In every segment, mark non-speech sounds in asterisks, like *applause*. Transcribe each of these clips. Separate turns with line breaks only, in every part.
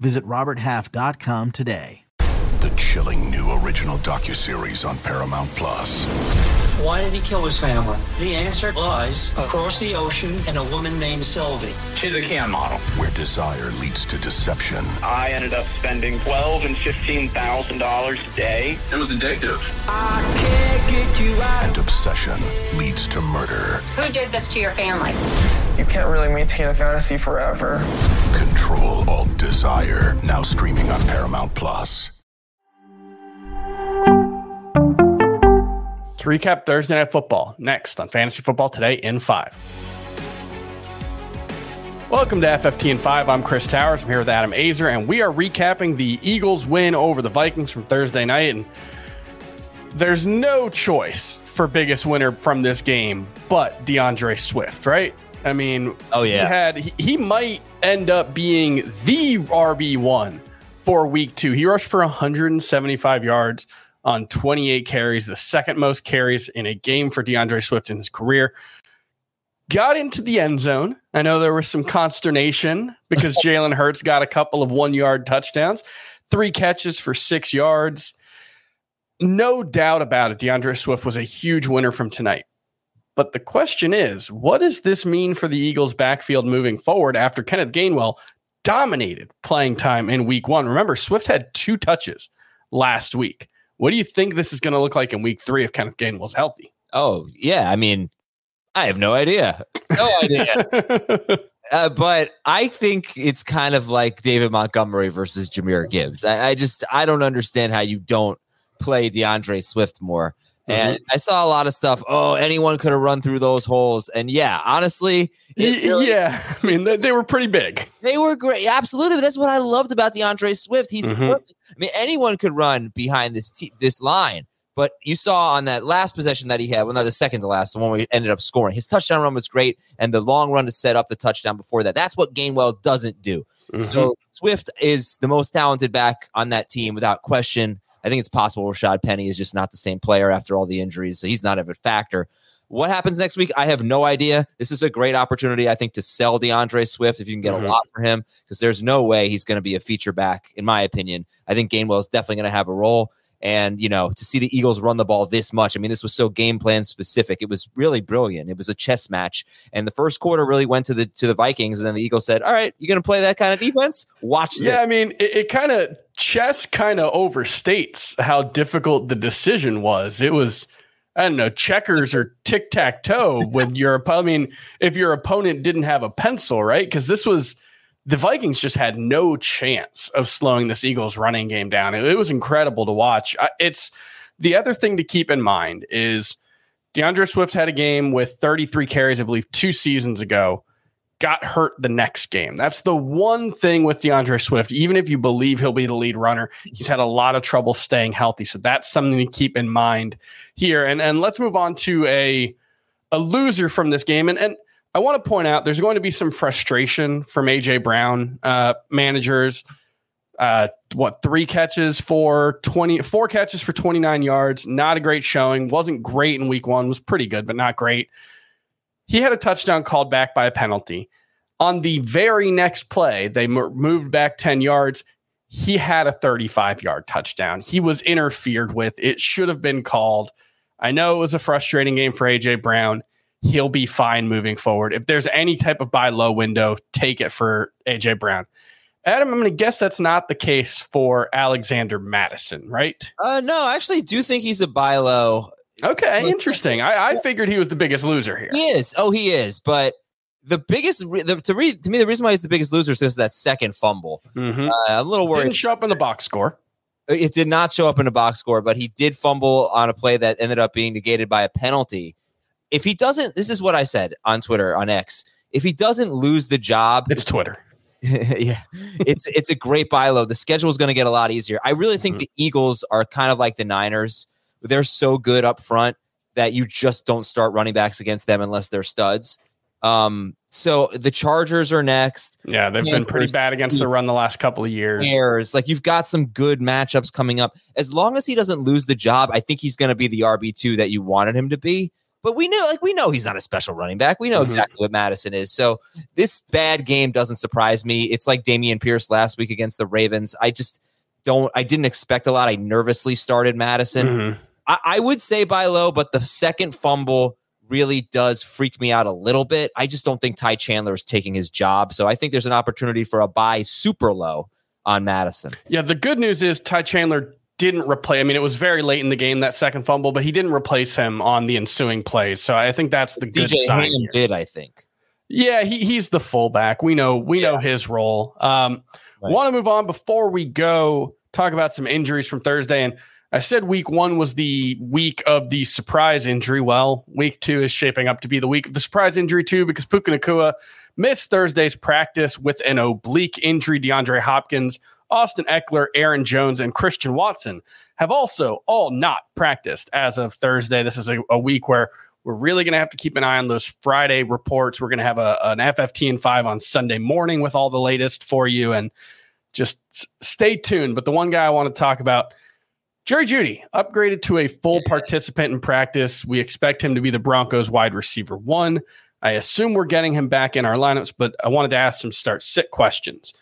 Visit RobertHalf.com today.
The chilling new original docuseries on Paramount Plus.
Why did he kill his family? The answer lies across the ocean in a woman named Sylvie.
She's a can model.
Where desire leads to deception.
I ended up spending twelve and fifteen thousand dollars a day.
It was addictive.
And obsession leads to murder.
Who did this to your family?
You can't really maintain a fantasy forever.
Control all Desire. Now streaming on Paramount Plus.
To recap Thursday Night Football next on Fantasy Football Today in 5. Welcome to FFT in 5. I'm Chris Towers. I'm here with Adam Aizer, and we are recapping the Eagles' win over the Vikings from Thursday night. And there's no choice for biggest winner from this game but D'Andre Swift, right? I mean,
oh yeah,
he had he, he might end up being the RB one for week two. He rushed for 175 yards on 28 carries, the second most carries in a game for D'Andre Swift in his career. Got into the end zone. I know there was some consternation because *laughs* Jalen Hurts got a couple of one yard touchdowns, three catches for six yards. No doubt about it. D'Andre Swift was a huge winner from tonight. But the question is, what does this mean for the Eagles' backfield moving forward after Kenneth Gainwell dominated playing time in week one? Remember, Swift had two touches last week. What do you think this is going to look like in week three if Kenneth Gainwell's healthy?
Oh, yeah. I mean, I have no idea. No idea. *laughs* uh, but I think it's kind of like David Montgomery versus Jahmyr Gibbs. I, I just, I don't understand how you don't play D'Andre Swift more. And mm-hmm. I saw a lot of stuff. Oh, anyone could have run through those holes. And yeah, honestly,
really, yeah, *laughs* I mean, they, they, were pretty big.
They were great. Absolutely. But that's what I loved about D'Andre Swift. He's, mm-hmm. I mean, anyone could run behind this, t- this line. But you saw on that last possession that he had, well, not the second to last, the one where he ended up scoring. His touchdown run was great, and the long run to set up the touchdown before that. That's what Gainwell doesn't do. Mm-hmm. So Swift is the most talented back on that team without question. I think it's possible Rashaad Penny is just not the same player after all the injuries, so he's not a factor. What happens next week? I have no idea. This is a great opportunity, I think, to sell D'Andre Swift if you can get mm-hmm. a lot for him, because there's no way he's going to be a feature back, in my opinion. I think Gainwell is definitely going to have a role. And, you know, to see the Eagles run the ball this much, I mean, this was so game plan specific. It was really brilliant. It was a chess match. And the first quarter really went to the to the Vikings. And then the Eagles said, All right, you're gonna play that kind of defense? Watch this.
Yeah, I mean, it, it kind of chess kind of overstates how difficult the decision was. It was I don't know, checkers or tic tac toe with *laughs* your I mean, if your opponent didn't have a pencil, right? Because this was the Vikings just had no chance of slowing this Eagles running game down. It, it was incredible to watch. It's the other thing to keep in mind is D'Andre Swift had a game with 33 carries, I believe, two seasons ago. Got hurt the next game. That's the one thing with D'Andre Swift. Even if you believe he'll be the lead runner, he's had a lot of trouble staying healthy. So that's something to keep in mind here. And and let's move on to a a loser from this game. And and I want to point out there's going to be some frustration from AJ Brown uh, managers. Uh, what three catches for 20, four catches for 29 yards. Not a great showing. Wasn't great in week one. Was pretty good, but not great. He had a touchdown called back by a penalty. On the very next play, they moved back 10 yards. He had a 35 yard touchdown. He was interfered with. It should have been called. I know it was a frustrating game for AJ Brown he'll be fine moving forward. If there's any type of buy low window, take it for AJ Brown. Adam, I'm going to guess that's not the case for Alexander Mattison, right?
Uh, no, I actually do think he's a buy low.
Okay, interesting. I, I figured he was the biggest loser here.
He is. Oh, he is. But the biggest the, to read to me the reason why he's the biggest loser is because that second fumble.
Mm-hmm.
Uh, I'm a little worried.
Didn't show up in the box score.
It did not show up in the box score, but he did fumble on a play that ended up being negated by a penalty if he doesn't, this is what I said on Twitter on X. If he doesn't lose the job,
it's Twitter. *laughs*
yeah, it's it's a great buy low. The schedule is going to get a lot easier. I really think
Mhm.
the Eagles are kind of like the Niners. They're so good up front that you just don't start running backs against them unless they're studs. Um, so the Chargers are next.
Yeah, they've been pretty bad against the run the last couple of years.
Bears, like you've got some good matchups coming up. As long as he doesn't lose the job, I think he's going to be the RB two that you wanted him to be. But we know, like we know, he's not a special running back. We know
Mhm.
exactly what Mattison is. So this bad game doesn't surprise me. It's like Dameon Pierce last week against the Ravens. I just don't. I didn't expect a lot. I nervously started Mattison.
Mhm.
I, I would say buy low, but the second fumble really does freak me out a little bit. I just don't think Ty Chandler is taking his job. So I think there's an opportunity for a buy super low on Mattison.
Yeah, the good news is Ty Chandler didn't replace. I mean, it was very late in the game that second fumble, but he didn't replace him on the ensuing plays. So I think that's the good sign.
Did, I think.
Yeah, he, he's the fullback. We know we know his role. Um,
Right.
Want to move on before we go talk about some injuries from Thursday. And I said week one was the week of the surprise injury. Well, week two is shaping up to be the week of the surprise injury too, because Puka Nacua missed Thursday's practice with an oblique injury. DeAndre Hopkins, Austin Ekeler, Aaron Jones, and Christian Watson have also all not practiced as of Thursday. This is a, a week where we're really going to have to keep an eye on those Friday reports. We're going to have a, an FFT and five on Sunday morning with all the latest for you, and just stay tuned. But the one guy I want to talk about, Jerry Jeudy, upgraded to a full participant in practice. We expect him to be the Broncos wide receiver one. I assume we're getting him back in our lineups, but I wanted to ask some start sit questions.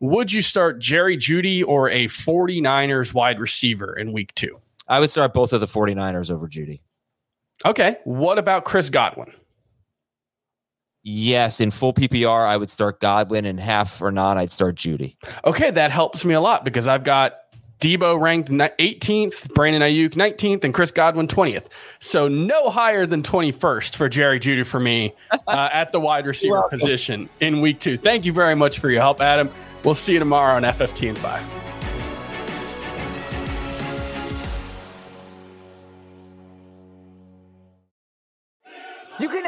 Would you start Jerry Jeudy or a 49ers wide receiver in week two?
I would start both of the 49ers over Jeudy.
Okay. What about Chris Godwin?
Yes, in full PPR, I would start Godwin, and half or not, I'd start Jeudy.
Okay, that helps me a lot because I've got Deebo ranked 18th, Brandon Aiyuk 19th, and Chris Godwin 20th. So no higher than 21st for Jerry Jeudy for me *laughs* uh, at the wide receiver position in week two. Thank you very much for your help, Adam. We'll see you tomorrow on FFT and 5.